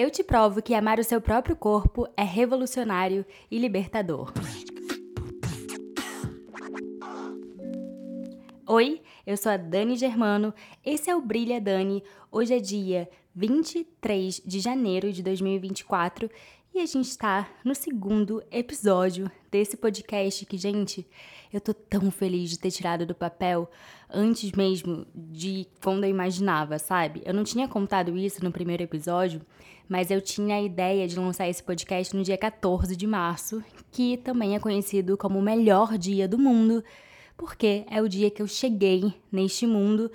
Eu te provo que amar o seu próprio corpo é revolucionário e libertador. Oi, eu sou a Dani Germano, esse é o Brilha Dani. Hoje é dia 23 de janeiro de 2024 e a gente está no segundo episódio desse podcast que, gente, eu tô tão feliz de ter tirado do papel antes mesmo de quando eu imaginava, sabe? Eu não tinha contado isso no primeiro episódio, mas eu tinha a ideia de lançar esse podcast no dia 14 de março, que também é conhecido como o melhor dia do mundo, porque é o dia que eu cheguei neste mundo,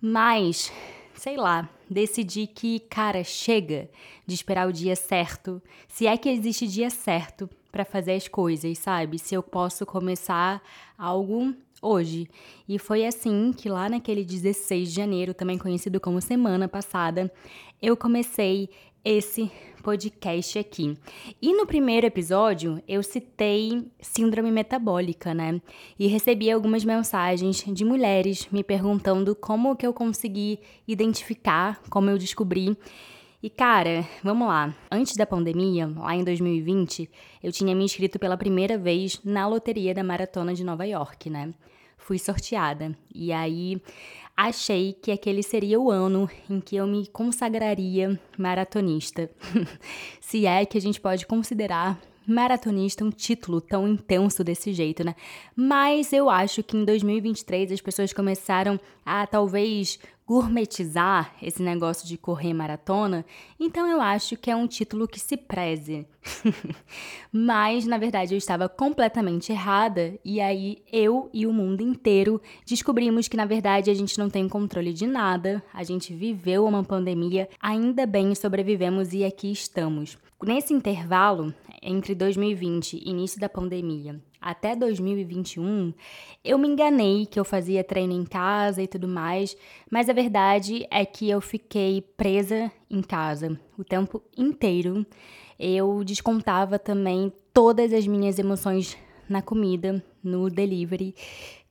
mas sei lá, decidi que, cara, chega de esperar o dia certo. Se é que existe dia certo para fazer as coisas, sabe? Se eu posso começar algo hoje. E foi assim que lá naquele 16 de janeiro, também conhecido como semana passada, eu comecei esse podcast aqui. E no primeiro episódio eu citei síndrome metabólica, né? E recebi algumas mensagens de mulheres me perguntando como que eu consegui identificar, como eu descobri. E cara, vamos lá. Antes da pandemia, lá em 2020, eu tinha me inscrito pela primeira vez na loteria da maratona de Nova York, né? Fui sorteada. E aí achei que aquele seria o ano em que eu me consagraria maratonista. Se é que a gente pode considerar maratonista um título tão intenso desse jeito, né? Mas eu acho que em 2023 as pessoas começaram a talvez gourmetizar esse negócio de correr maratona, então eu acho que é um título que se preze. Mas, na verdade, eu estava completamente errada, e aí eu e o mundo inteiro descobrimos que, na verdade, a gente não tem controle de nada, a gente viveu uma pandemia, ainda bem sobrevivemos e aqui estamos. Nesse intervalo, entre 2020 e início da pandemia até 2021, eu me enganei que eu fazia treino em casa e tudo mais, mas a verdade é que eu fiquei presa em casa o tempo inteiro. Eu descontava também todas as minhas emoções na comida, no delivery.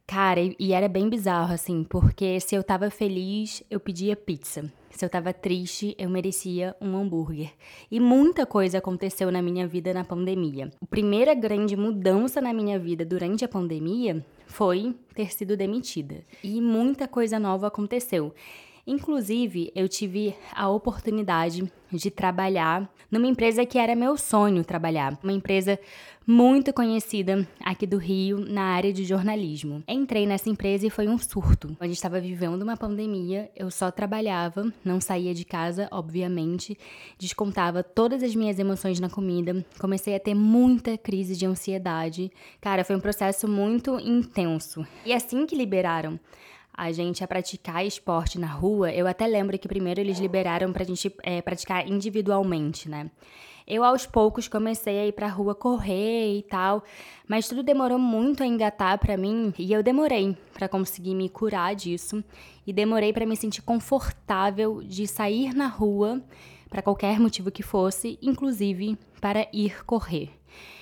Cara, e era bem bizarro, assim, porque se eu tava feliz, eu pedia pizza. Se eu tava triste, eu merecia um hambúrguer. E muita coisa aconteceu na minha vida na pandemia. A primeira grande mudança na minha vida durante a pandemia foi ter sido demitida. E muita coisa nova aconteceu. Inclusive, eu tive a oportunidade de trabalhar numa empresa que era meu sonho trabalhar, uma empresa muito conhecida aqui do Rio na área de jornalismo. Entrei nessa empresa e foi um surto. A gente estava vivendo uma pandemia, eu só trabalhava, não saía de casa, obviamente, descontava todas as minhas emoções na comida, comecei a ter muita crise de ansiedade. Cara, foi um processo muito intenso. E assim que liberaram a gente a praticar esporte na rua, eu até lembro que primeiro eles liberaram pra gente é, praticar individualmente, né? Eu aos poucos comecei a ir pra rua correr e tal, mas tudo demorou muito a engatar para mim e eu demorei para conseguir me curar disso e demorei para me sentir confortável de sair na rua para qualquer motivo que fosse, inclusive para ir correr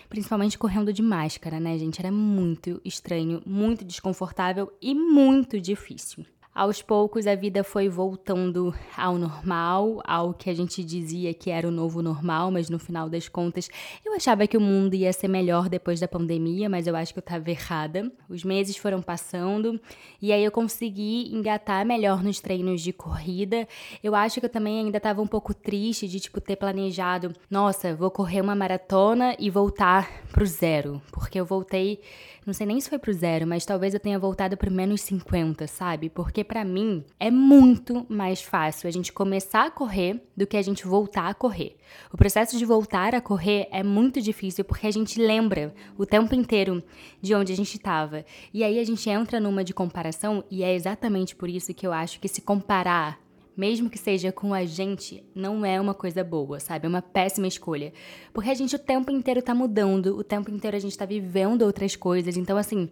principalmente correndo de máscara, né, gente? Era muito estranho, muito desconfortável e muito difícil. Aos poucos a vida foi voltando ao normal, ao que a gente dizia que era o novo normal, mas no final das contas eu achava que o mundo ia ser melhor depois da pandemia, mas eu acho que eu estava errada. Os meses foram passando e aí eu consegui engatar melhor nos treinos de corrida. Eu acho que eu também ainda estava um pouco triste de tipo ter planejado, nossa, vou correr uma maratona e voltar pro zero, porque eu voltei não sei nem se foi pro zero, mas talvez eu tenha voltado pro menos 50, sabe? Porque para mim é muito mais fácil a gente começar a correr do que a gente voltar a correr. O processo de voltar a correr é muito difícil porque a gente lembra o tempo inteiro de onde a gente estava. E aí a gente entra numa de comparação e é exatamente por isso que eu acho que se comparar mesmo que seja com a gente, não é uma coisa boa, sabe? É uma péssima escolha. Porque a gente o tempo inteiro tá mudando, o tempo inteiro a gente tá vivendo outras coisas. Então, assim,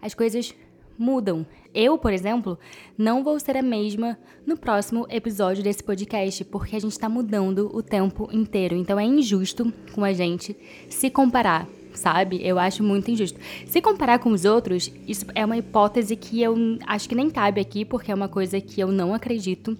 as coisas mudam. Eu, por exemplo, não vou ser a mesma no próximo episódio desse podcast, porque a gente tá mudando o tempo inteiro. Então é injusto com a gente se comparar sabe? Eu acho muito injusto. Se comparar com os outros, isso é uma hipótese que eu acho que nem cabe aqui, porque é uma coisa que eu não acredito.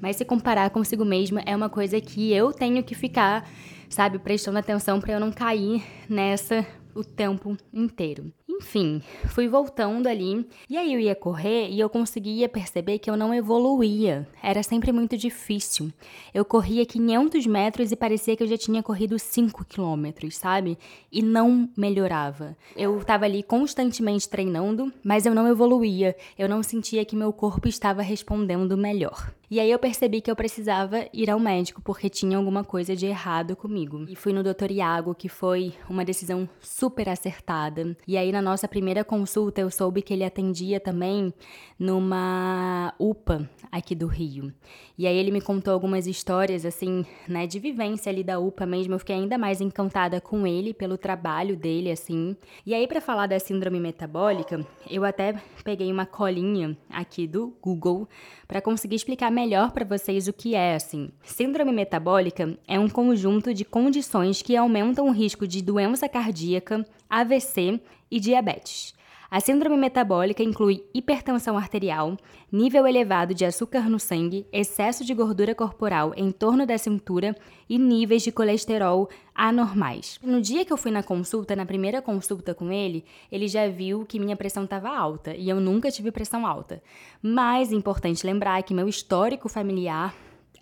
Mas se comparar consigo mesma é uma coisa que eu tenho que ficar, sabe, prestando atenção para eu não cair nessa o tempo inteiro. Enfim, fui voltando ali e aí eu ia correr e eu conseguia perceber que eu não evoluía. Era sempre muito difícil. Eu corria 500 metros e parecia que eu já tinha corrido 5 quilômetros, sabe? E não melhorava. Eu estava ali constantemente treinando, mas eu não evoluía. Eu não sentia que meu corpo estava respondendo melhor. E aí eu percebi que eu precisava ir ao médico porque tinha alguma coisa de errado comigo. E fui no Dr. Iago, que foi uma decisão super acertada. E aí na nossa primeira consulta eu soube que ele atendia também numa UPA aqui do Rio. E aí ele me contou algumas histórias assim, né, de vivência ali da UPA mesmo. Eu fiquei ainda mais encantada com ele pelo trabalho dele assim. E aí para falar da síndrome metabólica, eu até peguei uma colinha aqui do Google para conseguir explicar melhor para vocês o que é assim. Síndrome metabólica é um conjunto de condições que aumentam o risco de doença cardíaca, AVC e diabetes. A síndrome metabólica inclui hipertensão arterial, nível elevado de açúcar no sangue, excesso de gordura corporal em torno da cintura e níveis de colesterol anormais. No dia que eu fui na consulta, na primeira consulta com ele, ele já viu que minha pressão estava alta e eu nunca tive pressão alta. Mas importante lembrar que meu histórico familiar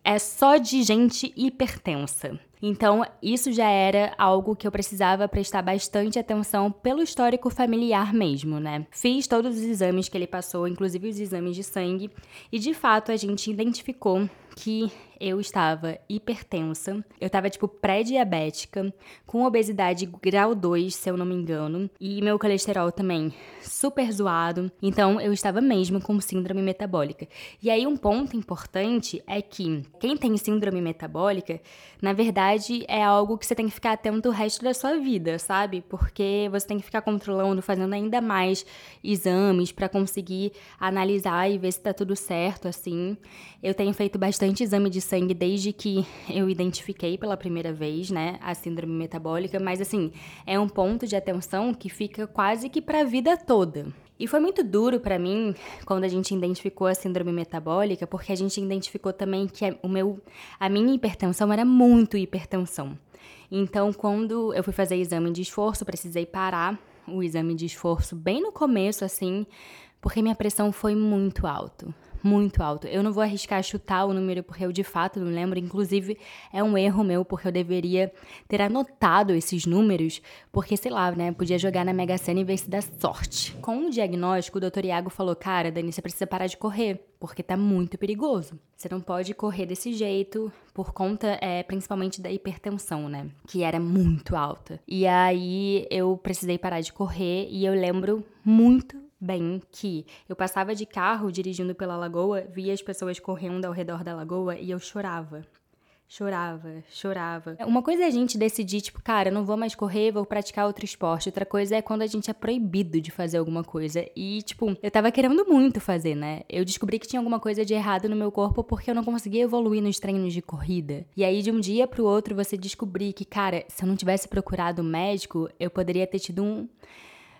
é só de gente hipertensa. Então, isso já era algo que eu precisava prestar bastante atenção pelo histórico familiar mesmo, né? Fiz todos os exames que ele passou, inclusive os exames de sangue, e de fato a gente identificou que eu estava hipertensa, eu estava tipo pré-diabética, com obesidade grau 2, se eu não me engano, e meu colesterol também super zoado. Então eu estava mesmo com síndrome metabólica. E aí um ponto importante é que quem tem síndrome metabólica, na verdade, é algo que você tem que ficar atento o resto da sua vida, sabe? Porque você tem que ficar controlando, fazendo ainda mais exames para conseguir analisar e ver se tá tudo certo assim. Eu tenho feito bastante exame de sangue desde que eu identifiquei pela primeira vez, né, a síndrome metabólica, mas assim, é um ponto de atenção que fica quase que para a vida toda. E foi muito duro para mim quando a gente identificou a síndrome metabólica, porque a gente identificou também que o meu, a minha hipertensão era muito hipertensão. Então, quando eu fui fazer exame de esforço, precisei parar o exame de esforço bem no começo, assim, porque minha pressão foi muito alta muito alto. Eu não vou arriscar chutar o número porque eu de fato não lembro. Inclusive, é um erro meu porque eu deveria ter anotado esses números, porque sei lá, né? Podia jogar na Mega Sena e ver se dá sorte. Com o diagnóstico, o doutor Iago falou: Cara, Dani, você precisa parar de correr, porque tá muito perigoso. Você não pode correr desse jeito por conta, é, principalmente da hipertensão, né? Que era muito alta. E aí eu precisei parar de correr e eu lembro muito bem que eu passava de carro dirigindo pela lagoa, via as pessoas correndo ao redor da lagoa e eu chorava. Chorava, chorava. Uma coisa é a gente decidir, tipo, cara, não vou mais correr, vou praticar outro esporte. Outra coisa é quando a gente é proibido de fazer alguma coisa. E, tipo, eu tava querendo muito fazer, né? Eu descobri que tinha alguma coisa de errado no meu corpo porque eu não conseguia evoluir nos treinos de corrida. E aí, de um dia pro outro, você descobrir que, cara, se eu não tivesse procurado um médico, eu poderia ter tido um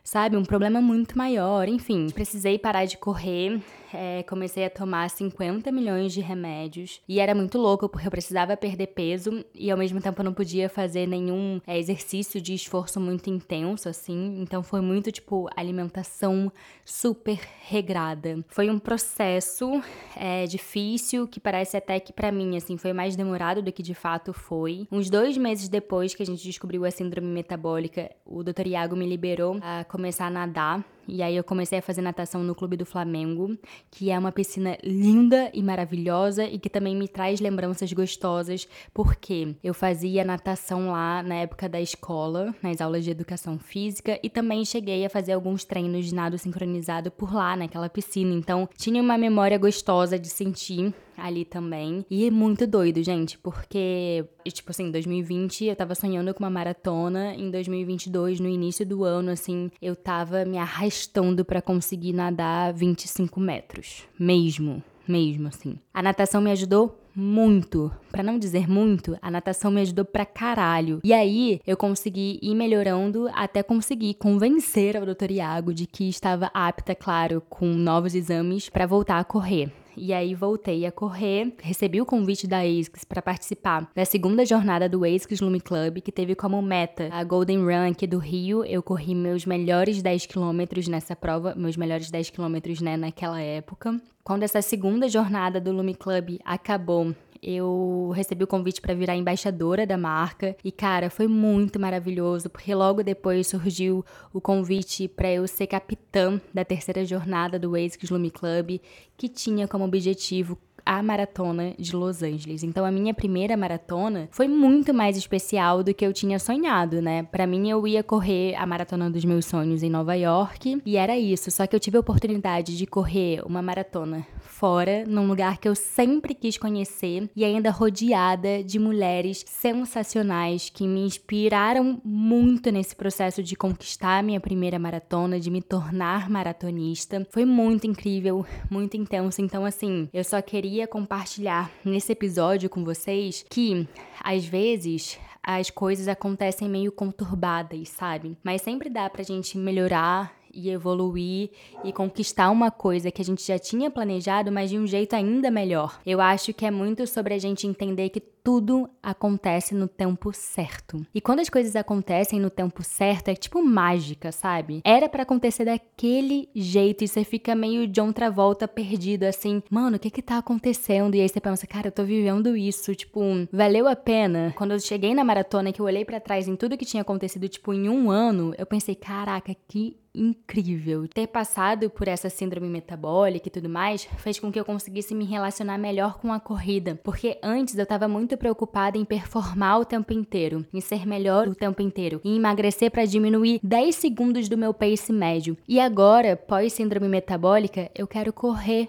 sabe? Um problema muito maior. Enfim, precisei parar de correr é, comecei a tomar 50 milhões de remédios. E era muito louco, porque eu precisava perder peso e ao mesmo tempo eu não podia fazer nenhum é, exercício de esforço muito intenso, assim. Então foi muito, tipo, alimentação super regrada. Foi um processo é, difícil, que parece até que para mim, assim, foi mais demorado do que de fato foi. Uns dois meses depois que a gente descobriu a síndrome metabólica, o Dr. Iago me liberou a começar a nadar. E aí eu comecei a fazer natação no Clube do Flamengo, que é uma piscina linda e maravilhosa e que também me traz lembranças gostosas, porque eu fazia natação lá na época da escola, nas aulas de educação física, e também cheguei a fazer alguns treinos de nado sincronizado por lá, naquela piscina. Então, tinha uma memória gostosa de sentir ali também. E é muito doido, gente, porque, tipo assim, 2020 eu tava sonhando com uma maratona, em 2022, no início do ano, assim, eu tava me arrastando para conseguir nadar 25 metros. Mesmo, mesmo assim. A natação me ajudou muito, para não dizer muito, a natação me ajudou pra caralho. E aí eu consegui ir melhorando até conseguir convencer ao Dr. Iago de que estava apta, claro, com novos exames para voltar a correr. E aí voltei a correr. Recebi o convite da ASICS para participar da segunda jornada do ASICS Lume Club, que teve como meta a Golden Run aqui do Rio. Eu corri meus melhores 10 quilômetros nessa prova, meus melhores 10 quilômetros, né, naquela época. Quando essa segunda jornada do Lume Club acabou, eu recebi o convite para virar embaixadora da marca e cara, foi muito maravilhoso, porque logo depois surgiu o convite para eu ser capitã da terceira jornada do ASICS Lume Club, que tinha como objetivo a maratona de Los Angeles. Então a minha primeira maratona foi muito mais especial do que eu tinha sonhado, né? Para mim eu ia correr a maratona dos meus sonhos em Nova York e era isso, só que eu tive a oportunidade de correr uma maratona fora, num lugar que eu sempre quis conhecer e ainda rodeada de mulheres sensacionais que me inspiraram muito nesse processo de conquistar minha primeira maratona, de me tornar maratonista. Foi muito incrível, muito intenso. Então assim, eu só queria compartilhar nesse episódio com vocês que, às vezes, as coisas acontecem meio conturbadas, sabe? Mas sempre dá pra gente melhorar e evoluir e conquistar uma coisa que a gente já tinha planejado, mas de um jeito ainda melhor. Eu acho que é muito sobre a gente entender que tudo acontece no tempo certo. E quando as coisas acontecem no tempo certo, é tipo mágica, sabe? Era para acontecer daquele jeito e você fica meio de outra volta perdido assim, mano, o que que tá acontecendo? E aí você pensa, cara, eu tô vivendo isso, tipo, valeu a pena. Quando eu cheguei na maratona que eu olhei para trás em tudo que tinha acontecido, tipo, em um ano, eu pensei, caraca, que incrível. Ter passado por essa síndrome metabólica e tudo mais fez com que eu conseguisse me relacionar melhor com a corrida, porque antes eu tava muito preocupada em performar o tempo inteiro, em ser melhor o tempo inteiro, em emagrecer para diminuir 10 segundos do meu pace médio. E agora, pós síndrome metabólica, eu quero correr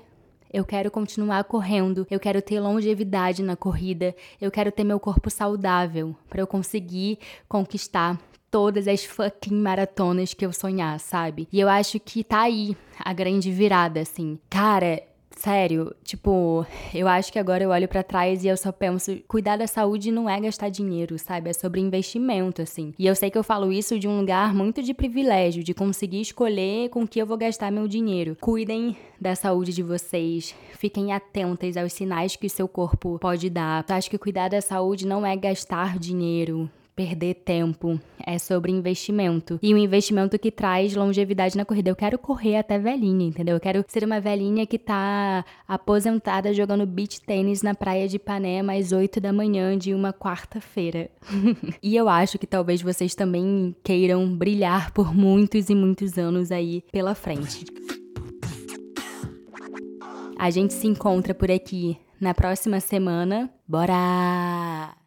eu quero continuar correndo, eu quero ter longevidade na corrida, eu quero ter meu corpo saudável para eu conseguir conquistar todas as fucking maratonas que eu sonhar, sabe? E eu acho que tá aí a grande virada, assim. Cara, Sério, tipo, eu acho que agora eu olho para trás e eu só penso, cuidar da saúde não é gastar dinheiro, sabe? É sobre investimento, assim. E eu sei que eu falo isso de um lugar muito de privilégio, de conseguir escolher com que eu vou gastar meu dinheiro. Cuidem da saúde de vocês, fiquem atentas aos sinais que o seu corpo pode dar. Eu acho que cuidar da saúde não é gastar dinheiro, perder tempo, é sobre investimento. E um investimento que traz longevidade na corrida. Eu quero correr até velhinha, entendeu? Eu quero ser uma velhinha que tá aposentada jogando beach tênis na praia de Ipanema às 8 da manhã de uma quarta-feira. e eu acho que talvez vocês também queiram brilhar por muitos e muitos anos aí pela frente. A gente se encontra por aqui na próxima semana. Bora!